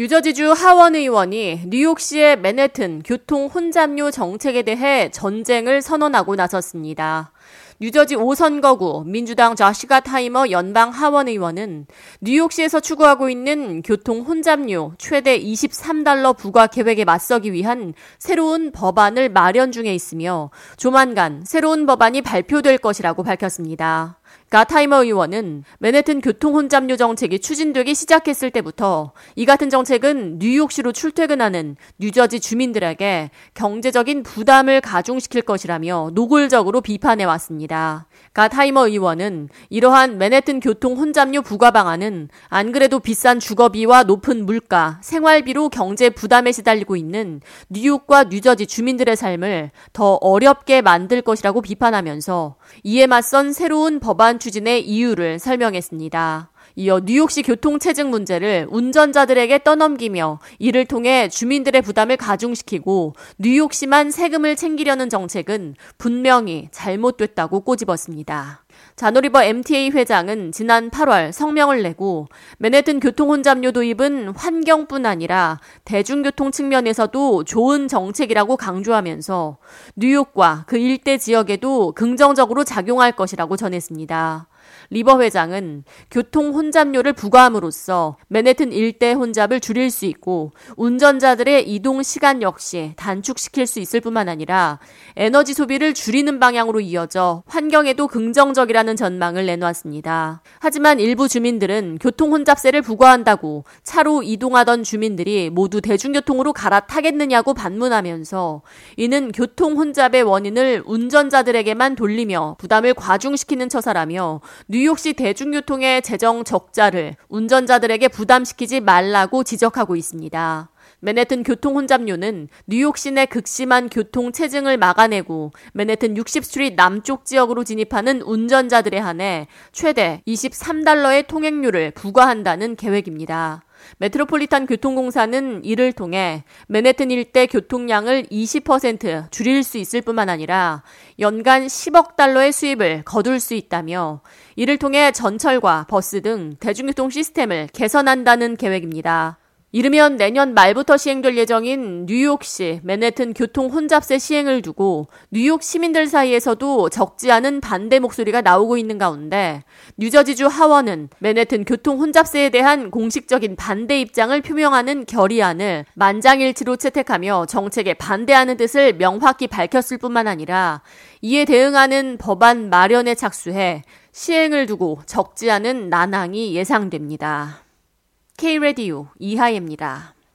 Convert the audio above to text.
뉴저지주 하원 의원이 뉴욕시의 맨해튼 교통 혼잡료 정책에 대해 전쟁을 선언하고 나섰습니다. 뉴저지 5선거구 민주당 자시가 타이머 연방 하원 의원은 뉴욕시에서 추구하고 있는 교통 혼잡료 최대 23달러 부과 계획에 맞서기 위한 새로운 법안을 마련 중에 있으며 조만간 새로운 법안이 발표될 것이라고 밝혔습니다. 가타이머 의원은 맨해튼 교통 혼잡료 정책이 추진되기 시작했을 때부터 이 같은 정책은 뉴욕시로 출퇴근하는 뉴저지 주민들에게 경제적인 부담을 가중시킬 것이라며 노골적으로 비판해 왔습니다. 가타이머 의원은 이러한 맨해튼 교통 혼잡료 부과 방안은 안 그래도 비싼 주거비와 높은 물가, 생활비로 경제 부담에 시달리고 있는 뉴욕과 뉴저지 주민들의 삶을 더 어렵게 만들 것이라고 비판하면서 이에 맞선 새로운 법안 추진의 이유를 설명했습니다. 이어 뉴욕시 교통체증 문제를 운전자들에게 떠넘기며 이를 통해 주민들의 부담을 가중시키고 뉴욕시만 세금을 챙기려는 정책은 분명히 잘못됐다고 꼬집었습니다. 자노리버 MTA 회장은 지난 8월 성명을 내고 맨해튼 교통 혼잡료 도입은 환경뿐 아니라 대중교통 측면에서도 좋은 정책이라고 강조하면서 뉴욕과 그 일대 지역에도 긍정적으로 작용할 것이라고 전했습니다. 리버 회장은 교통 혼잡료를 부과함으로써 맨해튼 일대 혼잡을 줄일 수 있고 운전자들의 이동 시간 역시 단축시킬 수 있을 뿐만 아니라 에너지 소비를 줄이는 방향으로 이어져 환경에도 긍정적이라는 전망을 내놓았습니다. 하지만 일부 주민들은 교통 혼잡세를 부과한다고 차로 이동하던 주민들이 모두 대중교통으로 갈아타겠느냐고 반문하면서 이는 교통 혼잡의 원인을 운전자들에게만 돌리며 부담을 과중시키는 처사라며 뉴욕시 대중교통의 재정 적자를 운전자들에게 부담시키지 말라고 지적하고 있습니다. 맨해튼 교통 혼잡료는 뉴욕 시내 극심한 교통 체증을 막아내고 맨해튼 60스트리트 남쪽 지역으로 진입하는 운전자들에 한해 최대 23달러의 통행료를 부과한다는 계획입니다. 메트로폴리탄 교통공사는 이를 통해 맨해튼 일대 교통량을 20% 줄일 수 있을 뿐만 아니라 연간 10억 달러의 수입을 거둘 수 있다며 이를 통해 전철과 버스 등 대중교통 시스템을 개선한다는 계획입니다. 이르면 내년 말부터 시행될 예정인 뉴욕시 맨해튼 교통 혼잡세 시행을 두고 뉴욕 시민들 사이에서도 적지 않은 반대 목소리가 나오고 있는 가운데 뉴저지주 하원은 맨해튼 교통 혼잡세에 대한 공식적인 반대 입장을 표명하는 결의안을 만장일치로 채택하며 정책에 반대하는 뜻을 명확히 밝혔을 뿐만 아니라 이에 대응하는 법안 마련에 착수해 시행을 두고 적지 않은 난항이 예상됩니다. K-Radio 이하예입니다.